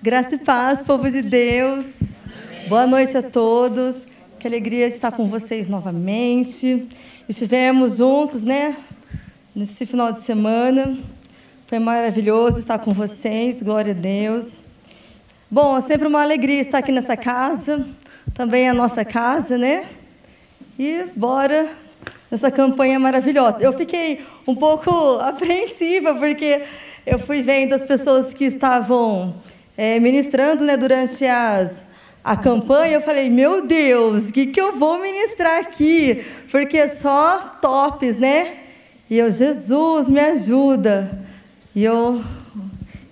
Graça e paz, povo de Deus. Boa noite a todos. Que alegria estar com vocês novamente. Estivemos juntos, né? Nesse final de semana. Foi maravilhoso estar com vocês. Glória a Deus. Bom, é sempre uma alegria estar aqui nessa casa. Também é a nossa casa, né? E bora nessa campanha maravilhosa. Eu fiquei um pouco apreensiva, porque eu fui vendo as pessoas que estavam é, ministrando né, durante as, a campanha, eu falei, meu Deus, o que, que eu vou ministrar aqui? Porque só tops, né? E eu, Jesus, me ajuda. E eu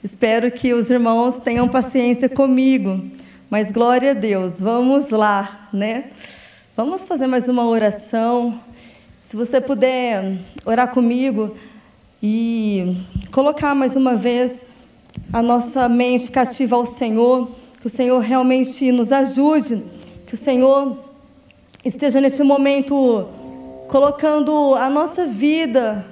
espero que os irmãos tenham paciência comigo. Mas glória a Deus, vamos lá, né? Vamos fazer mais uma oração. Se você puder orar comigo e colocar mais uma vez a nossa mente cativa ao Senhor, que o Senhor realmente nos ajude, que o Senhor esteja neste momento colocando a nossa vida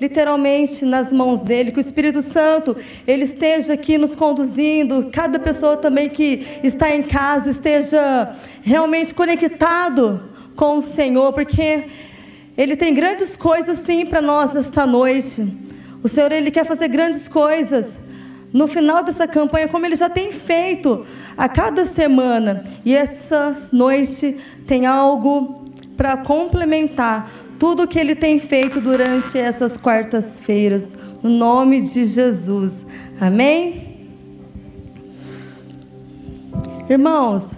literalmente nas mãos dele, que o Espírito Santo ele esteja aqui nos conduzindo, cada pessoa também que está em casa esteja realmente conectado com o Senhor, porque ele tem grandes coisas sim para nós esta noite. O Senhor ele quer fazer grandes coisas no final dessa campanha, como ele já tem feito a cada semana. E essa noite tem algo para complementar tudo que ele tem feito durante essas quartas-feiras. No nome de Jesus. Amém? Irmãos,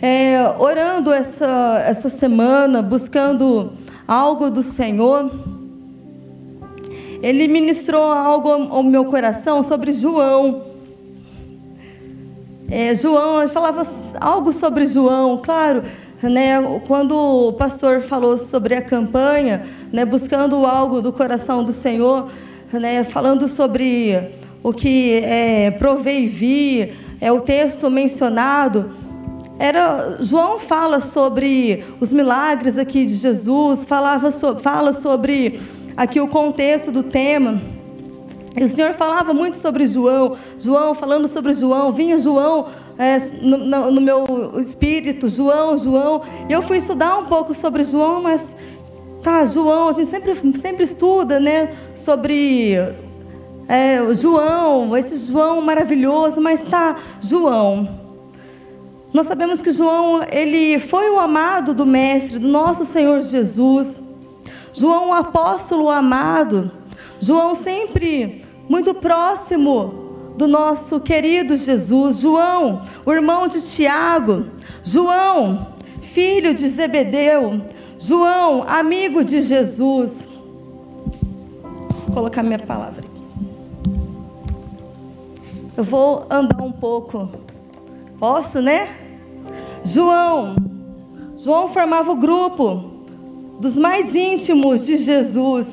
é, orando essa, essa semana, buscando algo do Senhor ele ministrou algo ao meu coração sobre João. É, João, ele falava algo sobre João, claro, né, quando o pastor falou sobre a campanha, né, buscando algo do coração do Senhor, né, falando sobre o que é provei e vi, é o texto mencionado, era João fala sobre os milagres aqui de Jesus, falava so, fala sobre aqui o contexto do tema. E o Senhor falava muito sobre João, João falando sobre João, vinha João é, no, no, no, meu espírito, João, João. E eu fui estudar um pouco sobre João, mas tá, João, a gente sempre, sempre estuda, né, sobre é, João, esse João maravilhoso, mas tá, João. Nós sabemos que João, ele foi o amado do Mestre, do nosso Senhor Jesus. João, apóstolo amado, João sempre muito próximo do nosso querido Jesus, João, o irmão de Tiago, João, filho de Zebedeu, João, amigo de Jesus. Vou colocar minha palavra aqui. Eu vou andar um pouco. Posso, né? João. João formava o grupo dos mais íntimos de Jesus.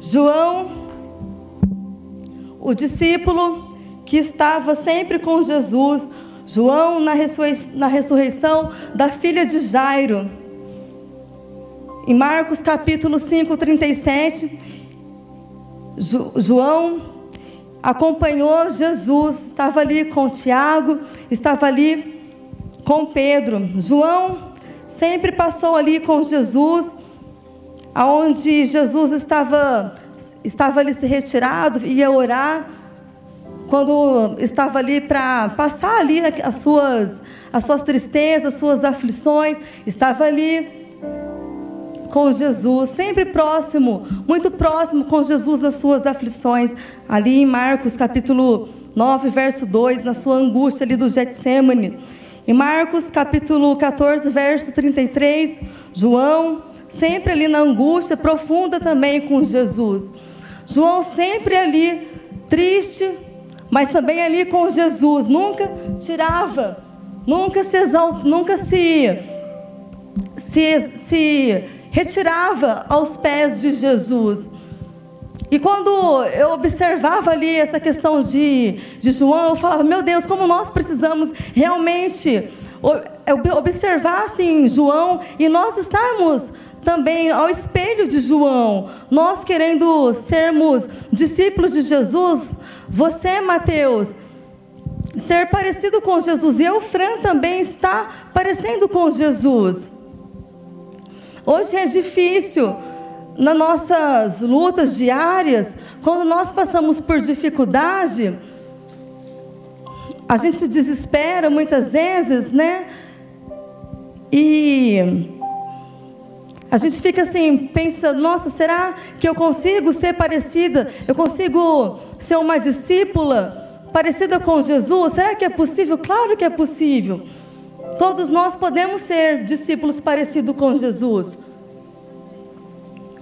João, o discípulo que estava sempre com Jesus. João, na, na ressurreição da filha de Jairo. Em Marcos capítulo 5, 37, jo, João acompanhou Jesus, estava ali com Tiago, estava ali com Pedro. João sempre passou ali com Jesus, aonde Jesus estava estava ali se retirado, ia orar, quando estava ali para passar ali as suas as suas tristezas, as suas aflições, estava ali com Jesus, sempre próximo, muito próximo com Jesus nas suas aflições, ali em Marcos capítulo 9, verso 2, na sua angústia ali do Getsemane. Em Marcos capítulo 14, verso 33, João, sempre ali na angústia profunda também com Jesus. João sempre ali triste, mas também ali com Jesus, nunca tirava, nunca se exalt, nunca se, se, se retirava aos pés de Jesus. E quando eu observava ali essa questão de, de João, eu falava, meu Deus, como nós precisamos realmente observar assim João e nós estarmos também ao espelho de João. Nós querendo sermos discípulos de Jesus, você, Mateus, ser parecido com Jesus. E Eufran também está parecendo com Jesus. Hoje é difícil, nas nossas lutas diárias, quando nós passamos por dificuldade, a gente se desespera muitas vezes, né? E a gente fica assim, pensando, nossa, será que eu consigo ser parecida? Eu consigo ser uma discípula parecida com Jesus? Será que é possível? Claro que é possível. Todos nós podemos ser discípulos parecidos com Jesus.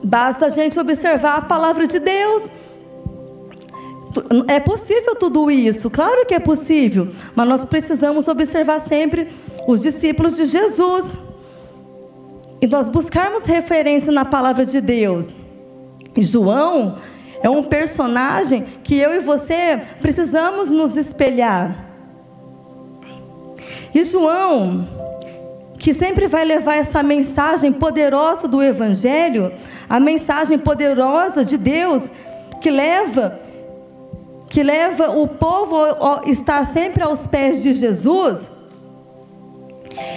Basta a gente observar a palavra de Deus. É possível tudo isso? Claro que é possível, mas nós precisamos observar sempre os discípulos de Jesus e nós buscarmos referência na palavra de Deus. E João é um personagem que eu e você precisamos nos espelhar. E João, que sempre vai levar essa mensagem poderosa do Evangelho, a mensagem poderosa de Deus, que leva que leva o povo a estar sempre aos pés de Jesus.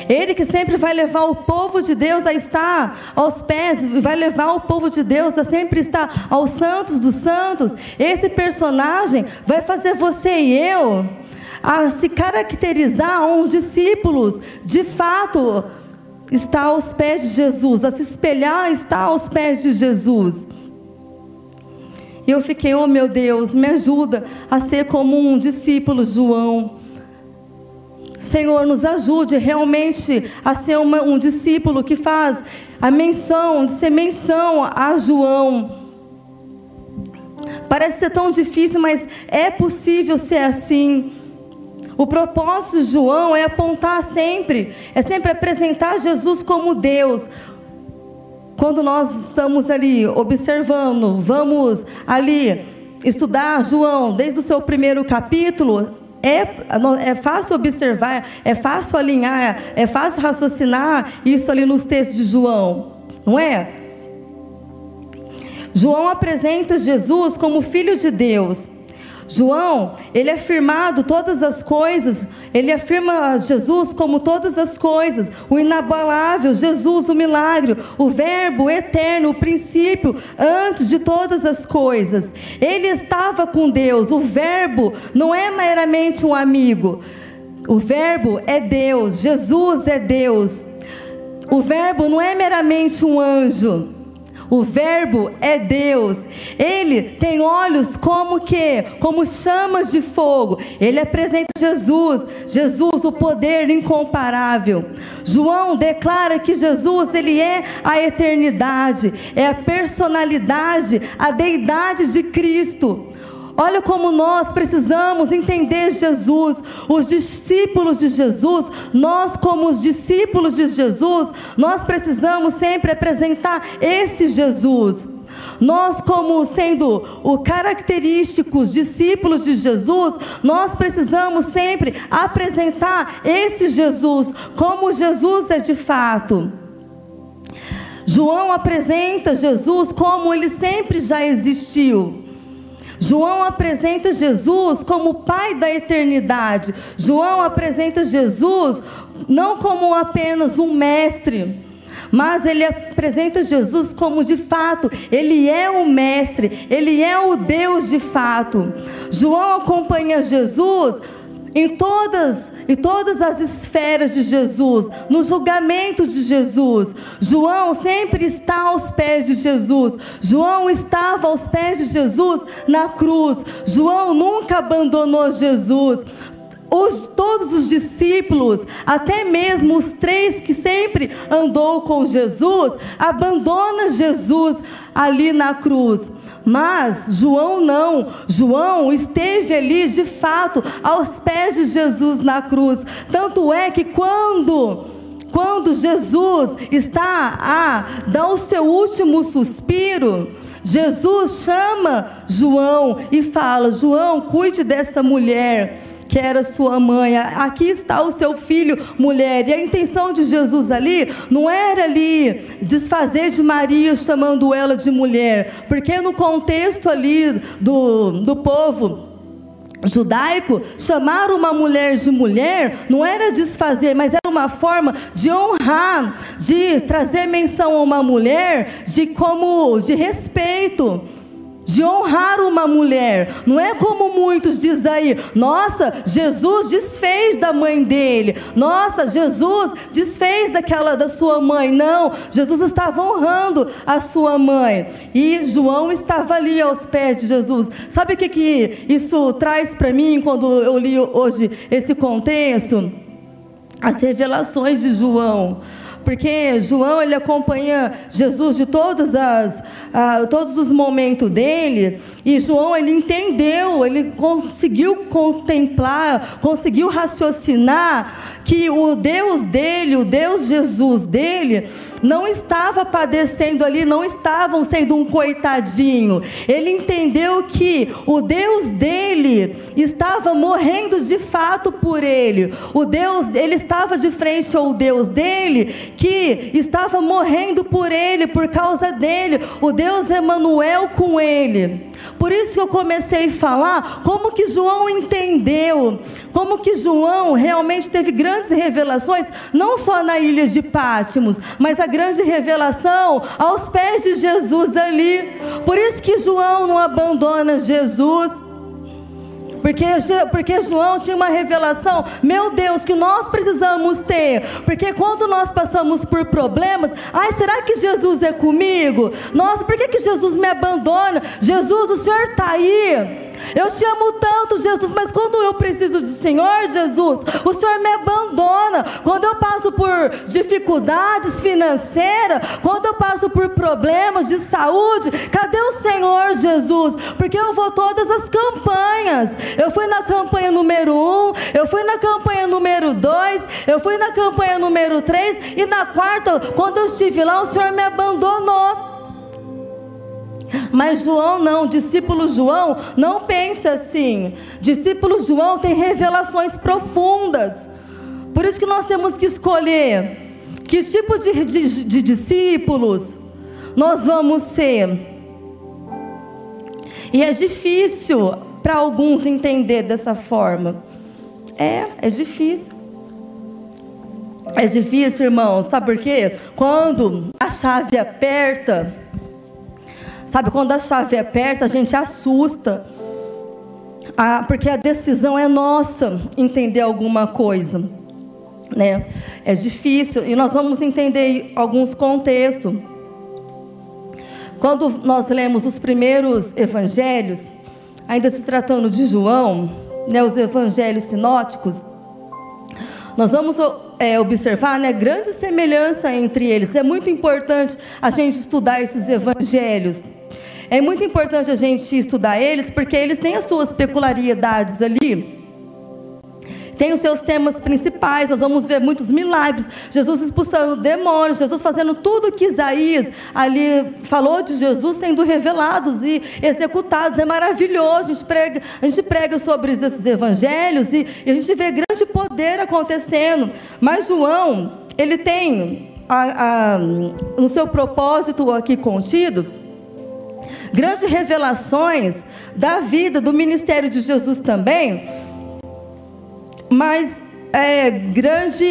Ele que sempre vai levar o povo de Deus a estar aos pés, vai levar o povo de Deus a sempre estar aos santos dos santos. Esse personagem vai fazer você e eu a se caracterizar um discípulos de fato está aos pés de Jesus, a se espelhar está aos pés de Jesus. E eu fiquei, oh meu Deus, me ajuda a ser como um discípulo João. Senhor, nos ajude realmente a ser uma, um discípulo que faz a menção, de ser menção a João. Parece ser tão difícil, mas é possível ser assim. O propósito de João é apontar sempre, é sempre apresentar Jesus como Deus. Quando nós estamos ali observando, vamos ali estudar João desde o seu primeiro capítulo, é, é fácil observar, é fácil alinhar, é fácil raciocinar isso ali nos textos de João, não é? João apresenta Jesus como filho de Deus. João, ele é todas as coisas, ele afirma Jesus como todas as coisas, o inabalável, Jesus, o milagre, o Verbo eterno, o princípio, antes de todas as coisas. Ele estava com Deus, o Verbo não é meramente um amigo, o Verbo é Deus, Jesus é Deus. O Verbo não é meramente um anjo. O verbo é Deus. Ele tem olhos como que, como chamas de fogo. Ele apresenta Jesus, Jesus o poder incomparável. João declara que Jesus ele é a eternidade, é a personalidade, a deidade de Cristo. Olha como nós precisamos entender Jesus. Os discípulos de Jesus, nós como os discípulos de Jesus, nós precisamos sempre apresentar esse Jesus. Nós, como sendo o característicos discípulos de Jesus, nós precisamos sempre apresentar esse Jesus como Jesus é de fato. João apresenta Jesus como ele sempre já existiu. João apresenta Jesus como o Pai da eternidade. João apresenta Jesus não como apenas um mestre, mas ele apresenta Jesus como de fato, ele é o mestre, ele é o Deus de fato. João acompanha Jesus em todas e todas as esferas de Jesus, no julgamento de Jesus. João sempre está aos pés de Jesus. João estava aos pés de Jesus na cruz. João nunca abandonou Jesus. Os, todos os discípulos, até mesmo os três que sempre andou com Jesus, abandona Jesus ali na cruz. Mas João não. João esteve ali de fato aos pés de Jesus na cruz. Tanto é que quando quando Jesus está a dar o seu último suspiro, Jesus chama João e fala: João, cuide dessa mulher que era sua mãe. Aqui está o seu filho, mulher. E a intenção de Jesus ali não era ali desfazer de Maria chamando ela de mulher, porque no contexto ali do, do povo judaico, chamar uma mulher de mulher não era desfazer, mas era uma forma de honrar, de trazer menção a uma mulher de como de respeito de honrar uma mulher. Não é como muitos dizem aí, nossa, Jesus desfez da mãe dele. Nossa, Jesus desfez daquela da sua mãe. Não, Jesus estava honrando a sua mãe. E João estava ali aos pés de Jesus. Sabe o que, que isso traz para mim quando eu li hoje esse contexto? As revelações de João porque João ele acompanha Jesus de todas as, uh, todos os momentos dele, e João ele entendeu, ele conseguiu contemplar, conseguiu raciocinar que o Deus dele, o Deus Jesus dele, não estava padecendo ali, não estavam sendo um coitadinho. Ele entendeu que o Deus dele estava morrendo de fato por ele. O Deus, ele estava de frente ao Deus dele que estava morrendo por ele, por causa dele. O Deus Emanuel com ele. Por isso que eu comecei a falar como que João entendeu, como que João realmente teve grandes revelações, não só na ilha de Pátimos, mas a grande revelação aos pés de Jesus ali. Por isso que João não abandona Jesus. Porque, porque João tinha uma revelação, meu Deus, que nós precisamos ter. Porque quando nós passamos por problemas, ai, será que Jesus é comigo? Nossa, por que, que Jesus me abandona? Jesus, o Senhor está aí. Eu te amo tanto, Jesus, mas quando eu preciso do Senhor, Jesus, o Senhor me abandona. Quando eu passo por dificuldades financeiras, quando eu passo por problemas de saúde, cadê o Senhor, Jesus? Porque eu vou todas as campanhas. Eu fui na campanha número um, eu fui na campanha número dois, eu fui na campanha número três e na quarta, quando eu estive lá, o Senhor me abandonou. Mas João não, discípulo João não pensa assim. Discípulo João tem revelações profundas. Por isso que nós temos que escolher que tipo de, de, de discípulos nós vamos ser. E é difícil para alguns entender dessa forma. É, é difícil. É difícil, irmão. Sabe por quê? Quando a chave aperta, Sabe, quando a chave aperta, a gente assusta. Ah, porque a decisão é nossa entender alguma coisa. Né? É difícil e nós vamos entender alguns contextos. Quando nós lemos os primeiros evangelhos, ainda se tratando de João, né, os evangelhos sinóticos, nós vamos é, observar né, grande semelhança entre eles. É muito importante a gente estudar esses evangelhos. É muito importante a gente estudar eles, porque eles têm as suas peculiaridades ali. Tem os seus temas principais, nós vamos ver muitos milagres. Jesus expulsando demônios, Jesus fazendo tudo que Isaías ali falou de Jesus sendo revelados e executados. É maravilhoso. A gente prega, a gente prega sobre esses evangelhos e, e a gente vê grande poder acontecendo. Mas João, ele tem a, a, no seu propósito aqui contido grandes revelações da vida, do ministério de Jesus também, mas é, grandes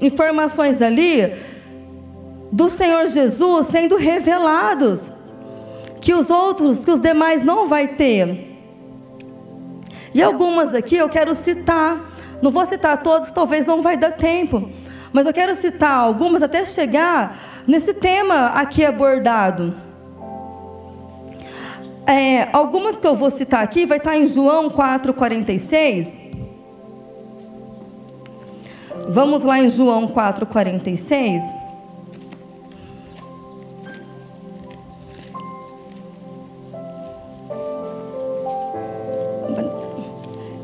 informações ali do Senhor Jesus sendo revelados que os outros, que os demais não vai ter. E algumas aqui eu quero citar, não vou citar todas, talvez não vai dar tempo, mas eu quero citar algumas até chegar nesse tema aqui abordado. É, algumas que eu vou citar aqui, vai estar em João 4,46. Vamos lá em João 4,46.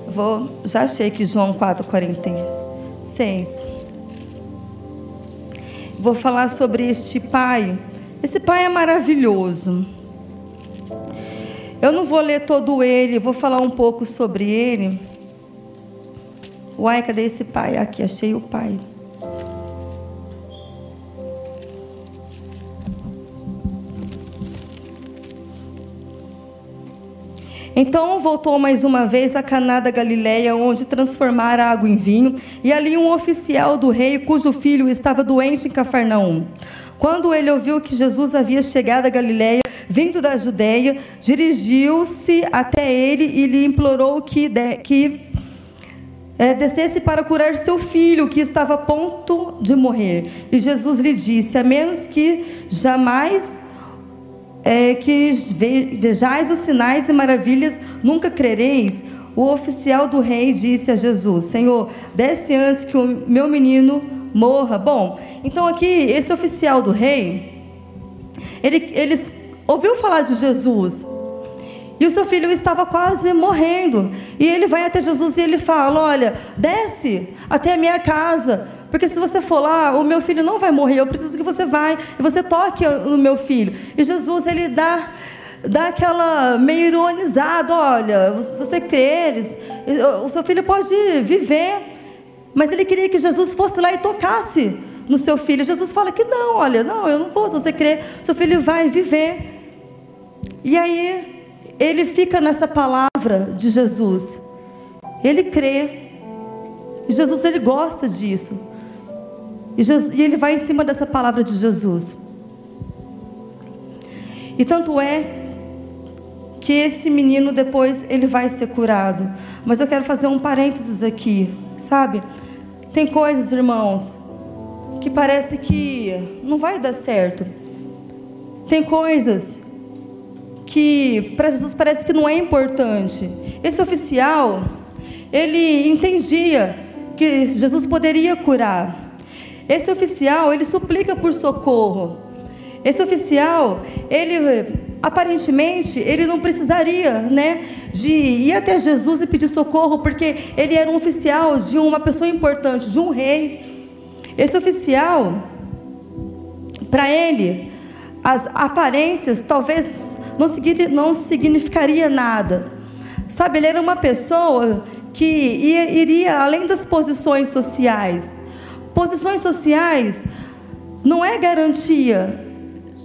Vou, já achei que João 4,46. Vou falar sobre este pai. Esse pai é maravilhoso. Eu não vou ler todo ele, vou falar um pouco sobre ele. Uai, cadê esse pai? Aqui, achei o pai. Então voltou mais uma vez a Caná da Galileia, onde transformara água em vinho, e ali um oficial do rei, cujo filho estava doente em Cafarnaum. Quando ele ouviu que Jesus havia chegado a Galileia, vindo da Judéia, dirigiu-se até ele e lhe implorou que, de, que é, descesse para curar seu filho, que estava a ponto de morrer. E Jesus lhe disse: A menos que jamais é, que vejais os sinais e maravilhas, nunca crereis. O oficial do rei disse a Jesus: Senhor, desce antes que o meu menino morra. Bom, então aqui, esse oficial do rei, ele, ele ouviu falar de Jesus. E o seu filho estava quase morrendo. E ele vai até Jesus e ele fala: Olha, desce até a minha casa. Porque se você for lá, o meu filho não vai morrer. Eu preciso que você vá e você toque no meu filho. E Jesus, ele dá, dá aquela meio ironizado: olha, se você creres, o seu filho pode viver. Mas ele queria que Jesus fosse lá e tocasse no seu filho. Jesus fala que não, olha, não, eu não vou. Se você crer, seu filho vai viver. E aí, ele fica nessa palavra de Jesus. Ele crê. E Jesus, ele gosta disso. E, Jesus, e ele vai em cima dessa palavra de Jesus. E tanto é que esse menino depois ele vai ser curado. Mas eu quero fazer um parênteses aqui, sabe? Tem coisas, irmãos, que parece que não vai dar certo. Tem coisas que para Jesus parece que não é importante. Esse oficial, ele entendia que Jesus poderia curar. Esse oficial, ele suplica por socorro. Esse oficial, ele aparentemente, ele não precisaria, né, de ir até Jesus e pedir socorro, porque ele era um oficial de uma pessoa importante, de um rei. Esse oficial, para ele, as aparências talvez não, não significaria nada. Sabe, ele era uma pessoa que ia, iria além das posições sociais. Posições sociais não é garantia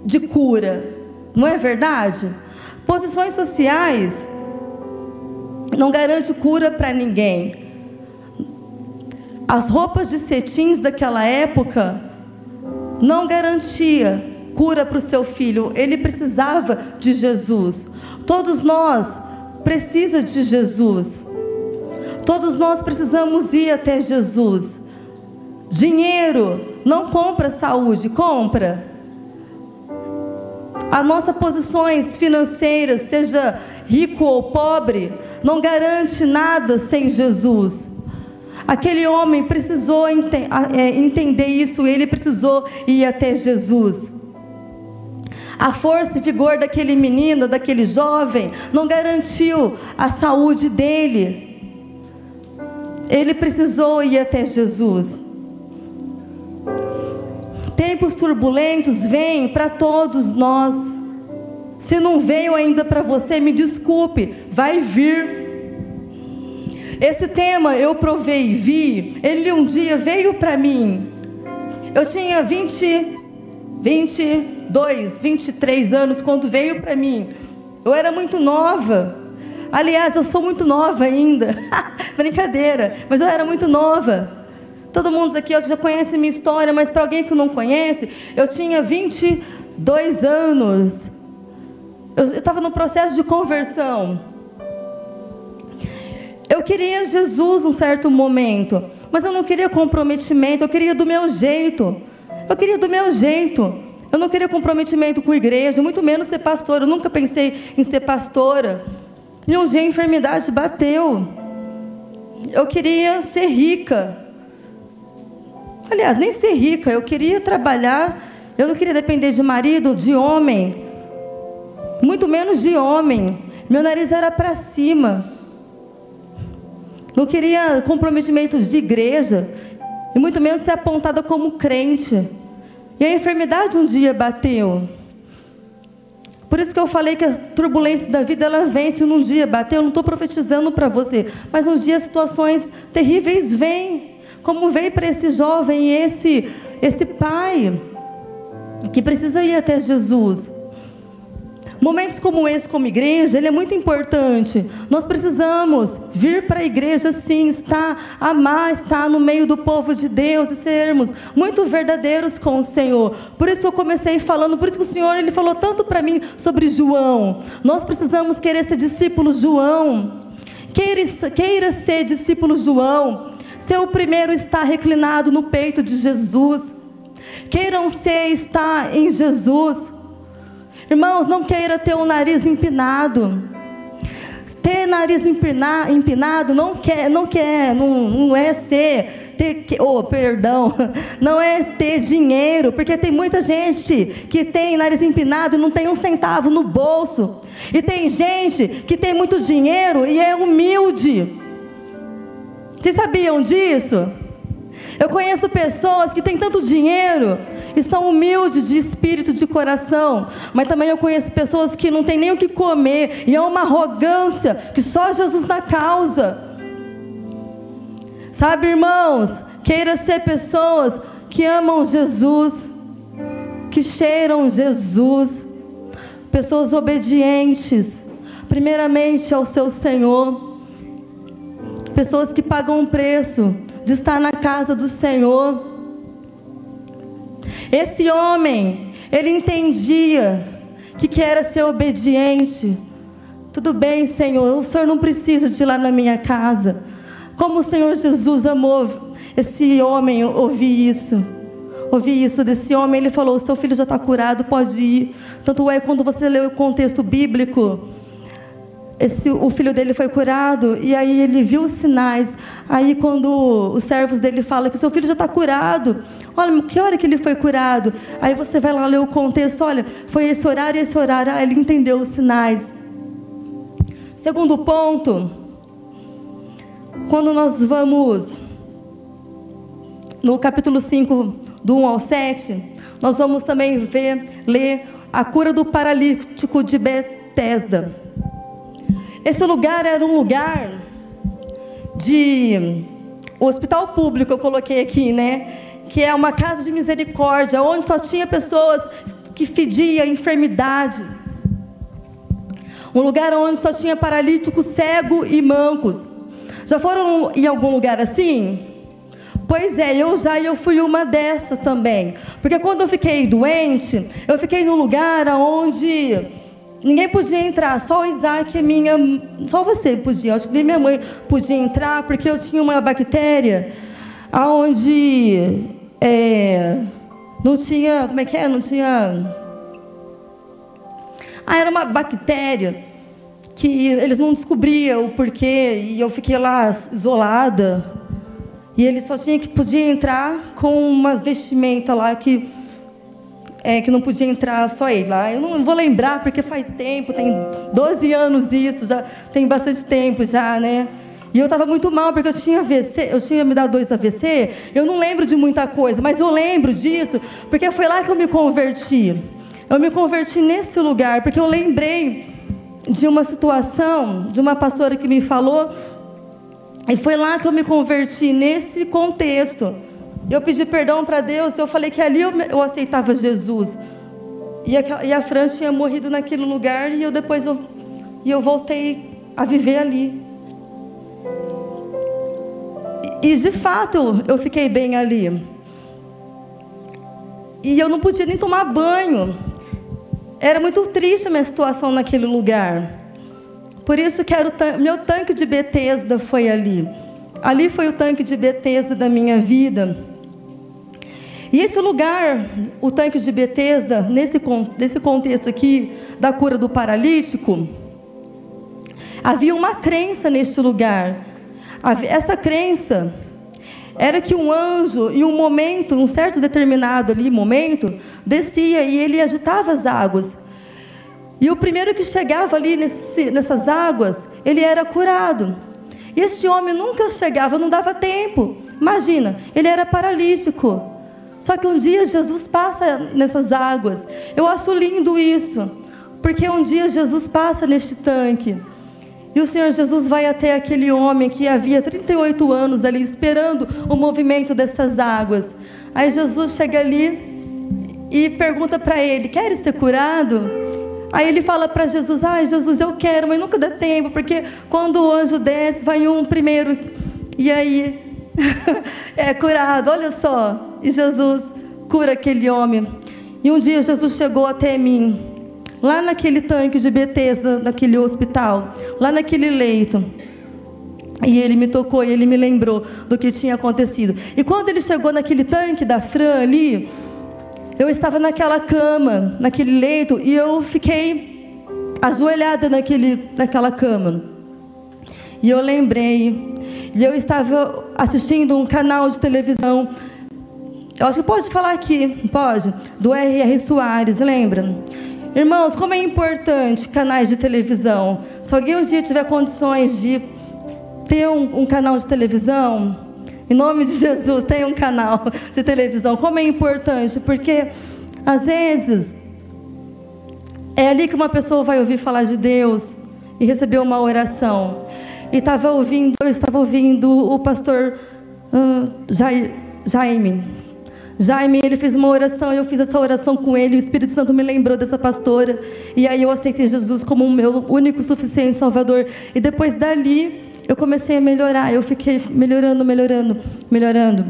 de cura, não é verdade? Posições sociais não garante cura para ninguém. As roupas de cetins daquela época não garantia cura para o seu filho. Ele precisava de Jesus. Todos nós precisamos de Jesus. Todos nós precisamos ir até Jesus. Dinheiro não compra saúde, compra. As nossas posições financeiras, seja rico ou pobre, não garante nada sem Jesus. Aquele homem precisou é, entender isso, ele precisou ir até Jesus. A força e vigor daquele menino, daquele jovem, não garantiu a saúde dele. Ele precisou ir até Jesus. Tempos turbulentos vêm para todos nós. Se não veio ainda para você, me desculpe, vai vir. Esse tema eu provei, vi, ele um dia veio para mim. Eu tinha 20, 22, 23 anos quando veio para mim. Eu era muito nova. Aliás, eu sou muito nova ainda. Brincadeira, mas eu era muito nova. Todo mundo aqui já conhece minha história, mas para alguém que não conhece, eu tinha 22 anos. Eu estava no processo de conversão. Eu queria Jesus um certo momento, mas eu não queria comprometimento, eu queria do meu jeito. Eu queria do meu jeito. Eu não queria comprometimento com a igreja, muito menos ser pastora. Eu nunca pensei em ser pastora. E um dia a enfermidade bateu. Eu queria ser rica. Aliás, nem ser rica, eu queria trabalhar, eu não queria depender de marido, de homem, muito menos de homem. Meu nariz era para cima. Não queria comprometimentos de igreja, e muito menos ser apontada como crente. E a enfermidade um dia bateu. Por isso que eu falei que a turbulência da vida ela vence num dia bateu. Eu não estou profetizando para você, mas um dia situações terríveis vêm como veio para esse jovem esse esse pai que precisa ir até Jesus. Momentos como esse, como igreja, ele é muito importante. Nós precisamos vir para a igreja, sim, estar, amar, estar no meio do povo de Deus e sermos muito verdadeiros com o Senhor. Por isso eu comecei falando, por isso que o Senhor ele falou tanto para mim sobre João. Nós precisamos querer ser discípulos João. Queira, queira ser discípulo João. Ser o primeiro a estar reclinado no peito de Jesus. Queiram ser estar em Jesus. Irmãos, não queira ter o nariz empinado. Ter nariz empinado não quer, não quer, não, não é ser ter, oh, perdão, não é ter dinheiro, porque tem muita gente que tem nariz empinado e não tem um centavo no bolso. E tem gente que tem muito dinheiro e é humilde. Vocês sabiam disso? Eu conheço pessoas que têm tanto dinheiro e são humildes de espírito, de coração. Mas também eu conheço pessoas que não têm nem o que comer e é uma arrogância que só Jesus dá causa. Sabe, irmãos, queira ser pessoas que amam Jesus, que cheiram Jesus, pessoas obedientes, primeiramente ao seu Senhor, pessoas que pagam um preço de estar na casa do Senhor. Esse homem, ele entendia que, que era ser obediente. Tudo bem, Senhor, o Senhor não precisa de ir lá na minha casa. Como o Senhor Jesus amou esse homem ouvir isso. Ouvir isso desse homem, ele falou: Seu filho já está curado, pode ir. Tanto é quando você lê o contexto bíblico, esse, o filho dele foi curado e aí ele viu os sinais. Aí quando os servos dele falam que o seu filho já está curado, olha, que hora que ele foi curado? Aí você vai lá ler o contexto, olha, foi esse horário esse horário. Aí ele entendeu os sinais. Segundo ponto, quando nós vamos no capítulo 5, do 1 ao 7, nós vamos também ver, ler a cura do paralítico de Betesda. Esse lugar era um lugar de hospital público, eu coloquei aqui, né? Que é uma casa de misericórdia, onde só tinha pessoas que fediam enfermidade. Um lugar onde só tinha paralíticos, cego e mancos. Já foram em algum lugar assim? Pois é, eu já eu fui uma dessas também. Porque quando eu fiquei doente, eu fiquei num lugar onde Ninguém podia entrar, só o Isaac e minha. Só você podia. Acho que nem minha mãe podia entrar, porque eu tinha uma bactéria onde é, não tinha. Como é que é? Não tinha. Ah, era uma bactéria que eles não descobriam o porquê, e eu fiquei lá isolada. E ele só tinha que podia entrar com umas vestimentas lá que é, que não podia entrar só ele lá. Eu não vou lembrar porque faz tempo, tem 12 anos isso, já tem bastante tempo já, né? E eu estava muito mal porque eu tinha AVC, eu tinha me dado dois AVC. Eu não lembro de muita coisa, mas eu lembro disso porque foi lá que eu me converti. Eu me converti nesse lugar porque eu lembrei de uma situação de uma pastora que me falou e foi lá que eu me converti nesse contexto. Eu pedi perdão para Deus, eu falei que ali eu, eu aceitava Jesus. E a, e a Fran tinha morrido naquele lugar e eu depois eu, e eu voltei a viver ali. E, de fato eu fiquei bem ali. E eu não podia nem tomar banho. Era muito triste a minha situação naquele lugar. Por isso que o meu tanque de Betesda foi ali. Ali foi o tanque de Betesda da minha vida. E esse lugar, o tanque de Betesda, nesse, nesse contexto aqui da cura do paralítico, havia uma crença neste lugar. Essa crença era que um anjo, em um momento, um certo determinado ali momento, descia e ele agitava as águas. E o primeiro que chegava ali nesse, nessas águas, ele era curado. E este homem nunca chegava, não dava tempo. Imagina, ele era paralítico. Só que um dia Jesus passa nessas águas. Eu acho lindo isso, porque um dia Jesus passa neste tanque. E o Senhor Jesus vai até aquele homem que havia 38 anos ali esperando o movimento dessas águas. Aí Jesus chega ali e pergunta para ele: Queres ser curado? Aí ele fala para Jesus: Ai, Jesus, eu quero, mas nunca dá tempo, porque quando o anjo desce, vai um primeiro. E aí é curado, olha só. E Jesus cura aquele homem. E um dia Jesus chegou até mim, lá naquele tanque de Betesda, naquele hospital, lá naquele leito. E ele me tocou e ele me lembrou do que tinha acontecido. E quando ele chegou naquele tanque da Fran ali, eu estava naquela cama, naquele leito, e eu fiquei ajoelhada naquele, naquela cama. E eu lembrei, e eu estava assistindo um canal de televisão. Eu acho que pode falar aqui, pode? Do R.R. Soares, lembra? Irmãos, como é importante canais de televisão. Se alguém um dia tiver condições de ter um, um canal de televisão, em nome de Jesus, tem um canal de televisão. Como é importante, porque às vezes é ali que uma pessoa vai ouvir falar de Deus e receber uma oração. E estava ouvindo, eu estava ouvindo o pastor uh, Jaime. Jaime, ele fez uma oração, eu fiz essa oração com ele, o Espírito Santo me lembrou dessa pastora, e aí eu aceitei Jesus como o meu único suficiente Salvador. E depois dali, eu comecei a melhorar, eu fiquei melhorando, melhorando, melhorando.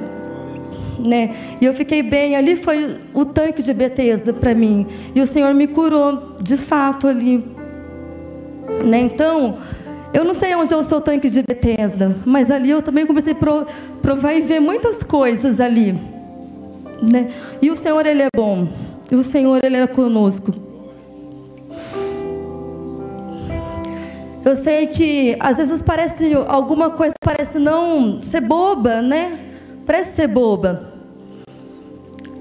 Né? E eu fiquei bem, ali foi o tanque de Betesda para mim. E o Senhor me curou, de fato, ali. Né? Então, eu não sei onde é o seu tanque de Betesda, mas ali eu também comecei a provar e ver muitas coisas ali. Né? E o Senhor, Ele é bom. E o Senhor, Ele é conosco. Eu sei que às vezes parece alguma coisa parece não ser boba, né? Parece ser boba.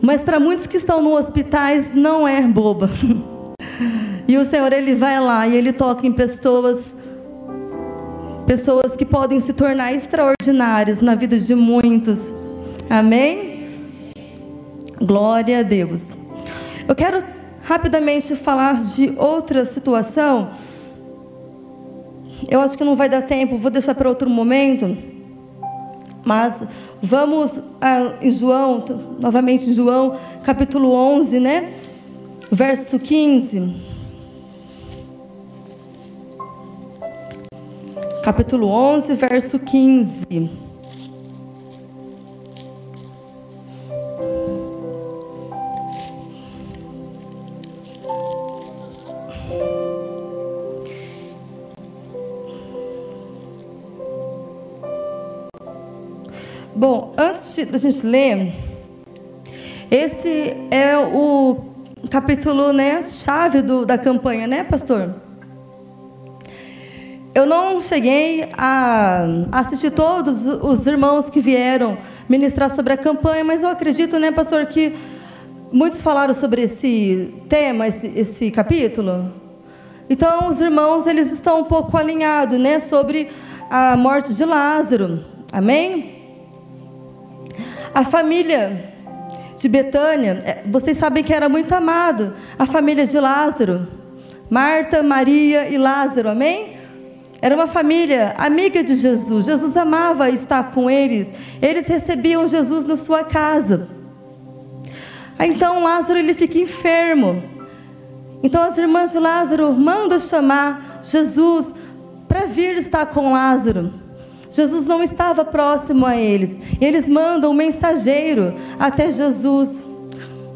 Mas para muitos que estão no hospitais não é boba. E o Senhor ele vai lá e ele toca em pessoas pessoas que podem se tornar extraordinárias na vida de muitos. Amém? Glória a Deus. Eu quero rapidamente falar de outra situação eu acho que não vai dar tempo, vou deixar para outro momento. Mas vamos ah, em João, novamente em João, capítulo 11, né? Verso 15. Capítulo 11, verso 15. Antes da gente ler, esse é o capítulo, né, chave do, da campanha, né, pastor? Eu não cheguei a assistir todos os irmãos que vieram ministrar sobre a campanha, mas eu acredito, né, pastor, que muitos falaram sobre esse tema, esse, esse capítulo. Então, os irmãos, eles estão um pouco alinhados, né, sobre a morte de Lázaro. Amém? A família de Betânia, é, vocês sabem que era muito amado. A família de Lázaro, Marta, Maria e Lázaro, amém? Era uma família amiga de Jesus. Jesus amava estar com eles. Eles recebiam Jesus na sua casa. Então Lázaro ele fica enfermo. Então as irmãs de Lázaro mandam chamar Jesus para vir estar com Lázaro. Jesus não estava próximo a eles. Eles mandam um mensageiro até Jesus.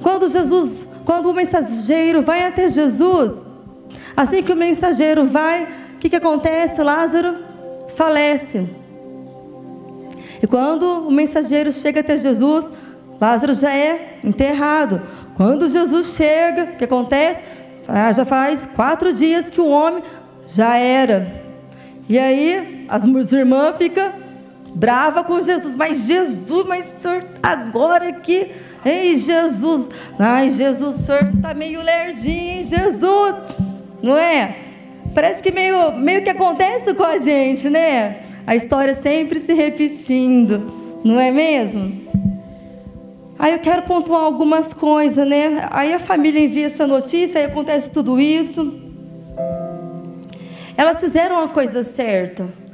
Quando Jesus, quando o mensageiro vai até Jesus, assim que o mensageiro vai, o que, que acontece? Lázaro falece. E quando o mensageiro chega até Jesus, Lázaro já é enterrado. Quando Jesus chega, o que acontece? Ah, já faz quatro dias que o homem já era. E aí, as irmãs ficam brava com Jesus. Mas Jesus, mas senhor agora que. Ei, Jesus. Ai, Jesus, o senhor está meio lerdinho, hein, Jesus. Não é? Parece que meio, meio que acontece com a gente, né? A história sempre se repetindo. Não é mesmo? Aí eu quero pontuar algumas coisas, né? Aí a família envia essa notícia, aí acontece tudo isso. Elas fizeram a coisa certa.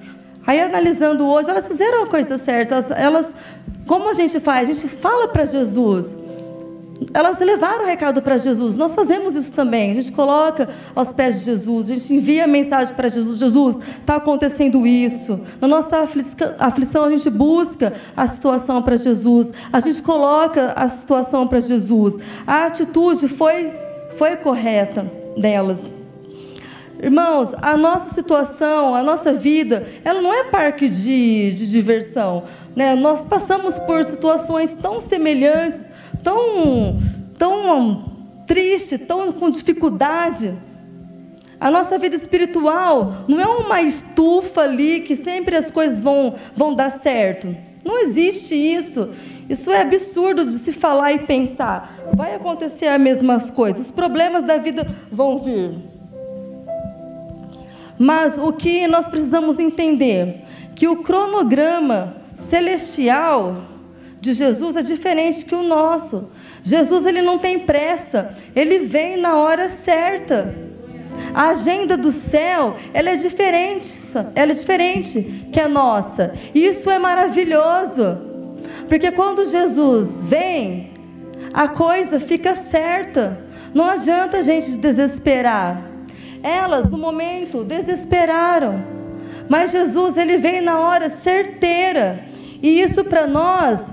Aí analisando hoje, elas fizeram a coisa certa. Elas, elas como a gente faz? A gente fala para Jesus. elas levaram o recado para Jesus. Nós fazemos isso também. A gente coloca aos pés de Jesus, a gente envia mensagem para Jesus: Jesus, está acontecendo isso. Na nossa aflição, a gente busca a situação para Jesus, a gente coloca a situação para Jesus. A atitude foi, foi correta delas. Irmãos, a nossa situação, a nossa vida, ela não é parque de, de diversão. Né? Nós passamos por situações tão semelhantes tão, tão triste, tão com dificuldade. A nossa vida espiritual não é uma estufa ali que sempre as coisas vão, vão dar certo. Não existe isso. Isso é absurdo de se falar e pensar. Vai acontecer as mesmas coisas. Os problemas da vida vão vir. Mas o que nós precisamos entender? Que o cronograma celestial de Jesus é diferente que o nosso. Jesus ele não tem pressa, ele vem na hora certa. A agenda do céu, ela é diferente, ela é diferente que a nossa. Isso é maravilhoso. Porque quando Jesus vem, a coisa fica certa. Não adianta a gente desesperar. Elas, no momento, desesperaram. Mas Jesus, ele vem na hora certeira. E isso para nós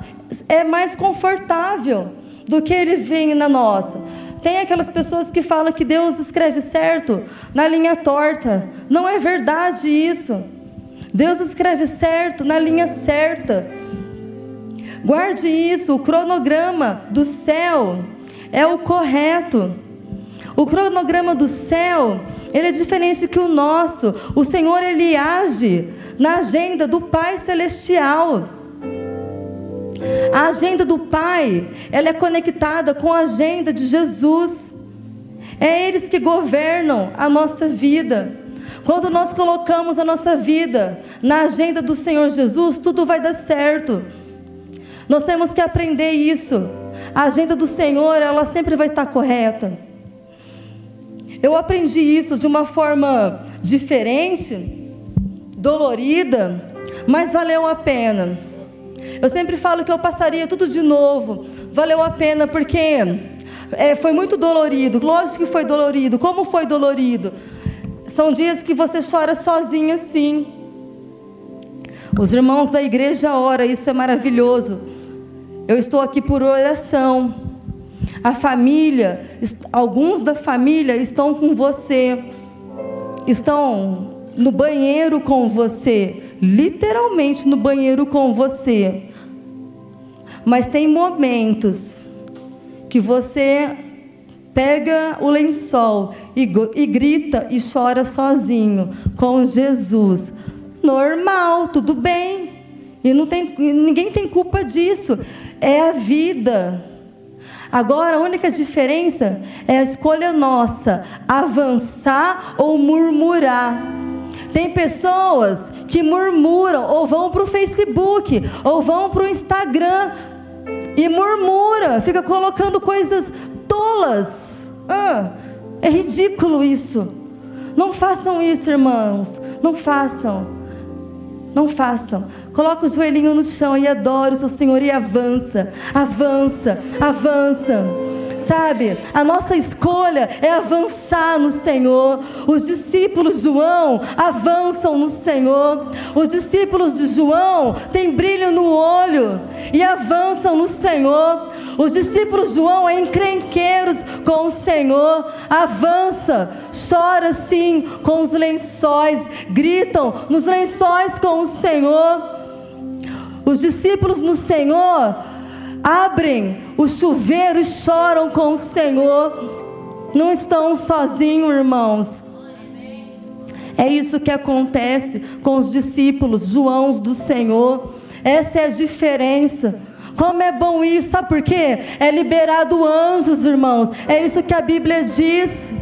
é mais confortável do que ele vem na nossa. Tem aquelas pessoas que falam que Deus escreve certo na linha torta. Não é verdade isso. Deus escreve certo na linha certa. Guarde isso, o cronograma do céu é o correto. O cronograma do céu, ele é diferente que o nosso. O Senhor ele age na agenda do Pai celestial. A agenda do Pai, ela é conectada com a agenda de Jesus. É eles que governam a nossa vida. Quando nós colocamos a nossa vida na agenda do Senhor Jesus, tudo vai dar certo. Nós temos que aprender isso. A agenda do Senhor, ela sempre vai estar correta. Eu aprendi isso de uma forma diferente, dolorida, mas valeu a pena. Eu sempre falo que eu passaria tudo de novo. Valeu a pena porque é, foi muito dolorido. Lógico que foi dolorido. Como foi dolorido? São dias que você chora sozinha, sim. Os irmãos da igreja oram, isso é maravilhoso. Eu estou aqui por oração. A família, alguns da família estão com você, estão no banheiro com você, literalmente no banheiro com você. Mas tem momentos que você pega o lençol e, e grita e chora sozinho com Jesus. Normal, tudo bem. E não tem, ninguém tem culpa disso. É a vida. Agora a única diferença é a escolha nossa: avançar ou murmurar. Tem pessoas que murmuram, ou vão para o Facebook, ou vão para o Instagram, e murmura, fica colocando coisas tolas. Ah, é ridículo isso. Não façam isso, irmãos. Não façam. Não façam. Coloca o joelhinho no chão e adora o seu Senhor e avança. Avança, avança sabe? A nossa escolha é avançar no Senhor. Os discípulos de João avançam no Senhor. Os discípulos de João têm brilho no olho e avançam no Senhor. Os discípulos João é encrenqueiros com o Senhor, avança, chora sim com os lençóis, gritam nos lençóis com o Senhor. Os discípulos no Senhor abrem o chuveiro e choram com o Senhor. Não estão sozinhos, irmãos. É isso que acontece com os discípulos, Joãos do Senhor. Essa é a diferença. Como é bom isso, sabe por quê? É liberado anjos, irmãos. É isso que a Bíblia diz.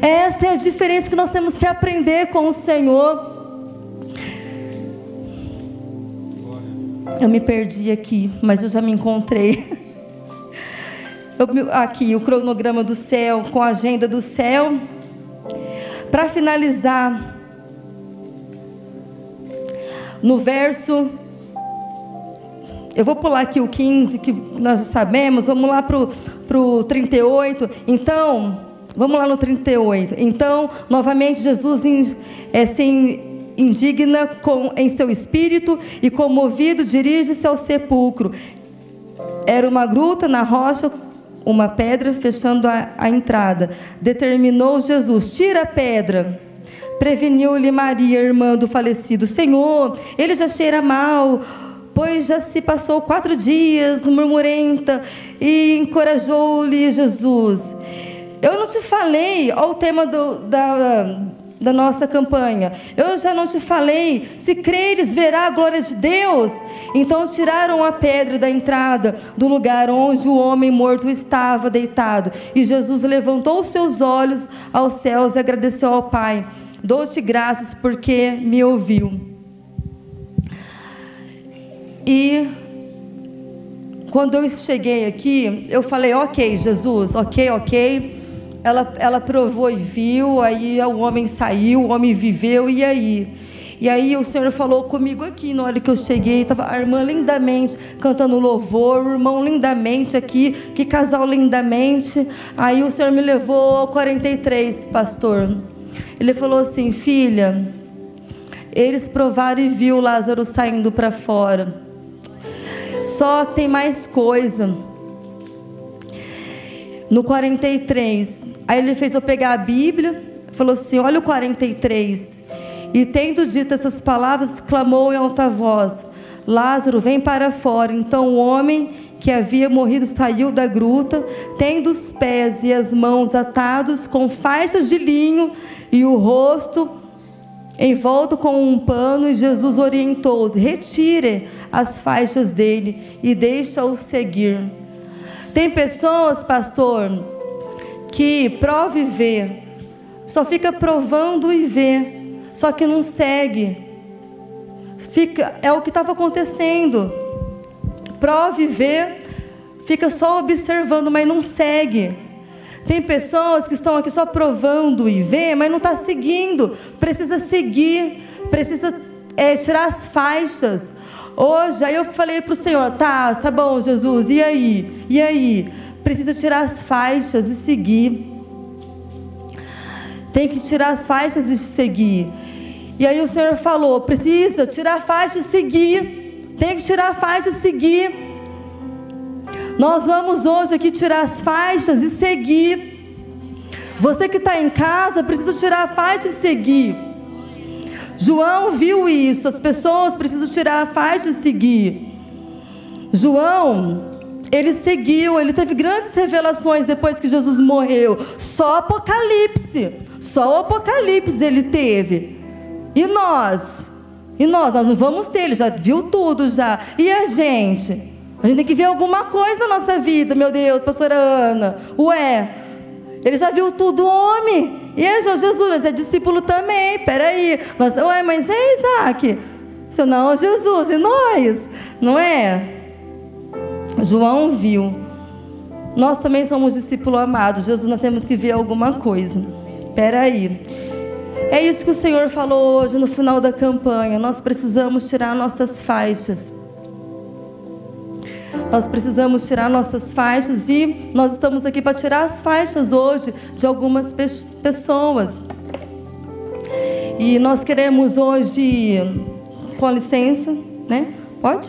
Essa é a diferença que nós temos que aprender com o Senhor. Eu me perdi aqui, mas eu já me encontrei. Eu, aqui, o cronograma do céu, com a agenda do céu. Para finalizar, no verso eu vou pular aqui o 15, que nós já sabemos, vamos lá para o 38. Então, vamos lá no 38. Então, novamente, Jesus é, se indigna com, em seu espírito e, comovido, dirige-se ao sepulcro. Era uma gruta na rocha, uma pedra fechando a, a entrada. Determinou Jesus: tira a pedra. Preveniu-lhe Maria, irmã do falecido: Senhor, ele já cheira mal pois já se passou quatro dias murmurenta e encorajou-lhe Jesus. Eu não te falei, olha o tema do, da, da nossa campanha. Eu já não te falei, se creres, verá a glória de Deus. Então tiraram a pedra da entrada do lugar onde o homem morto estava deitado. E Jesus levantou seus olhos aos céus e agradeceu ao Pai. Dou-te graças porque me ouviu. E quando eu cheguei aqui, eu falei, ok, Jesus, ok, ok. Ela, ela provou e viu, aí o homem saiu, o homem viveu, e aí? E aí o Senhor falou comigo aqui, na hora que eu cheguei, estava a irmã lindamente cantando louvor, o irmão lindamente aqui, que casal lindamente. Aí o Senhor me levou ao 43, pastor. Ele falou assim, filha, eles provaram e viu Lázaro saindo para fora. Só tem mais coisa. No 43, aí ele fez eu pegar a Bíblia, falou assim: Olha o 43. E tendo dito essas palavras, clamou em alta voz: Lázaro, vem para fora. Então o homem que havia morrido saiu da gruta, tendo os pés e as mãos atados com faixas de linho e o rosto envolto com um pano. E Jesus orientou-os: Retire as faixas dele e deixa-o seguir. Tem pessoas, pastor, que prova e vê, só fica provando e vê, só que não segue. Fica, é o que estava acontecendo. Prova e vê, fica só observando, mas não segue. Tem pessoas que estão aqui só provando e vê, mas não está seguindo. Precisa seguir, precisa é, tirar as faixas. Hoje, aí eu falei para o Senhor: tá, tá bom, Jesus, e aí? E aí? Precisa tirar as faixas e seguir. Tem que tirar as faixas e seguir. E aí o Senhor falou: precisa tirar a faixa e seguir. Tem que tirar a faixa e seguir. Nós vamos hoje aqui tirar as faixas e seguir. Você que está em casa precisa tirar a faixa e seguir. João viu isso, as pessoas precisam tirar a faixa e seguir. João, ele seguiu, ele teve grandes revelações depois que Jesus morreu. Só Apocalipse, só o Apocalipse ele teve. E nós? E nós, nós não vamos ter, ele já viu tudo já. E a gente? A gente tem que ver alguma coisa na nossa vida, meu Deus, pastora Ana. Ué, ele já viu tudo, homem. E é Jesus, é discípulo também. Peraí. Nós, ué, mas é Isaac. Se não, Jesus, e nós? Não é? João viu. Nós também somos discípulo amado. Jesus, nós temos que ver alguma coisa. Peraí. É isso que o Senhor falou hoje no final da campanha. Nós precisamos tirar nossas faixas. Nós precisamos tirar nossas faixas e nós estamos aqui para tirar as faixas hoje de algumas pessoas. E nós queremos hoje, com licença, né? Pode?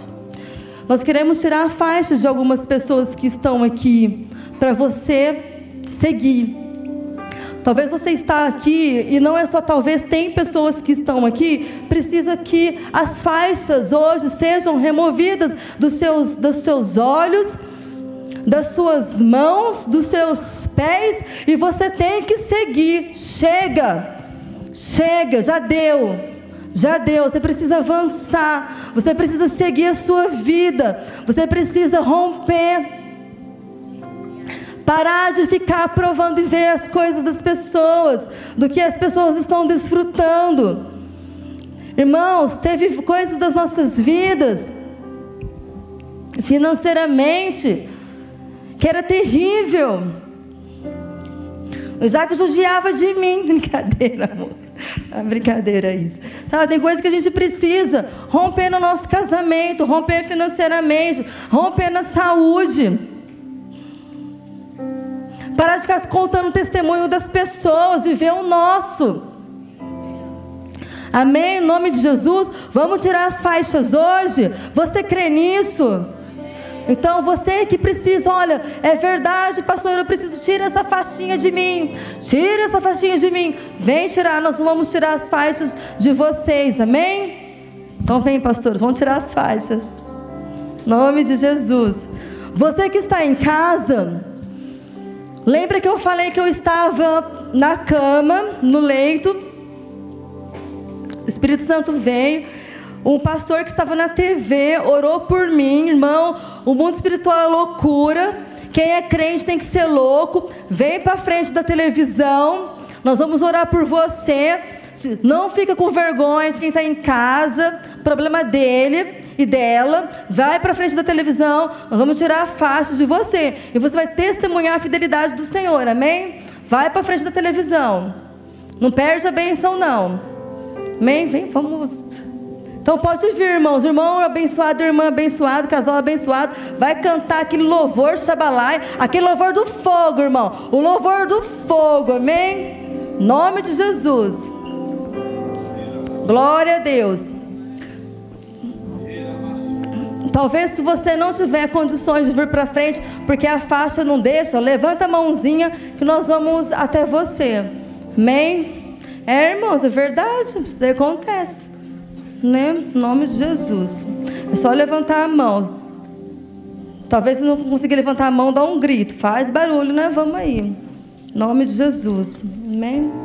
Nós queremos tirar a faixa de algumas pessoas que estão aqui para você seguir. Talvez você está aqui e não é só talvez tem pessoas que estão aqui, precisa que as faixas hoje sejam removidas dos seus dos seus olhos, das suas mãos, dos seus pés e você tem que seguir. Chega. Chega, já deu. Já deu, você precisa avançar, você precisa seguir a sua vida, você precisa romper. Parar de ficar provando e ver as coisas das pessoas, do que as pessoas estão desfrutando. Irmãos, teve coisas das nossas vidas, financeiramente, que era terrível. O Isaac judiava de mim. Brincadeira, amor. Ah, brincadeira isso. Sabe, tem coisa que a gente precisa romper no nosso casamento, romper financeiramente, romper na saúde. Parar de ficar contando o testemunho das pessoas, viver o nosso. Amém? Em nome de Jesus, vamos tirar as faixas hoje. Você crê nisso? Então você que precisa, olha, é verdade, pastor, eu preciso tirar essa faixinha de mim. Tira essa faixinha de mim. Vem tirar, nós vamos tirar as faixas de vocês, amém? Então vem, pastor, vamos tirar as faixas. Nome de Jesus. Você que está em casa, lembra que eu falei que eu estava na cama, no leito. O Espírito Santo veio um pastor que estava na TV orou por mim, irmão. O mundo espiritual é loucura. Quem é crente tem que ser louco. Vem para frente da televisão. Nós vamos orar por você. Não fica com vergonha de quem está em casa. Problema dele e dela. Vai para frente da televisão. Nós vamos tirar a faixa de você. E você vai testemunhar a fidelidade do Senhor. Amém? Vai para frente da televisão. Não perde a benção, não. Amém? Vem, vamos então pode vir, irmãos. Irmão abençoado, irmã abençoado, casal abençoado. Vai cantar aquele louvor Shabalai, aquele louvor do fogo, irmão. O louvor do fogo, amém? Nome de Jesus. Glória a Deus. Talvez se você não tiver condições de vir para frente, porque a faixa não deixa, levanta a mãozinha que nós vamos até você. Amém? É, irmãos, é verdade, isso acontece né? Em nome de Jesus. É só levantar a mão. Talvez se não conseguir levantar a mão, dá um grito. Faz barulho, né? Vamos aí. Em nome de Jesus. Amém?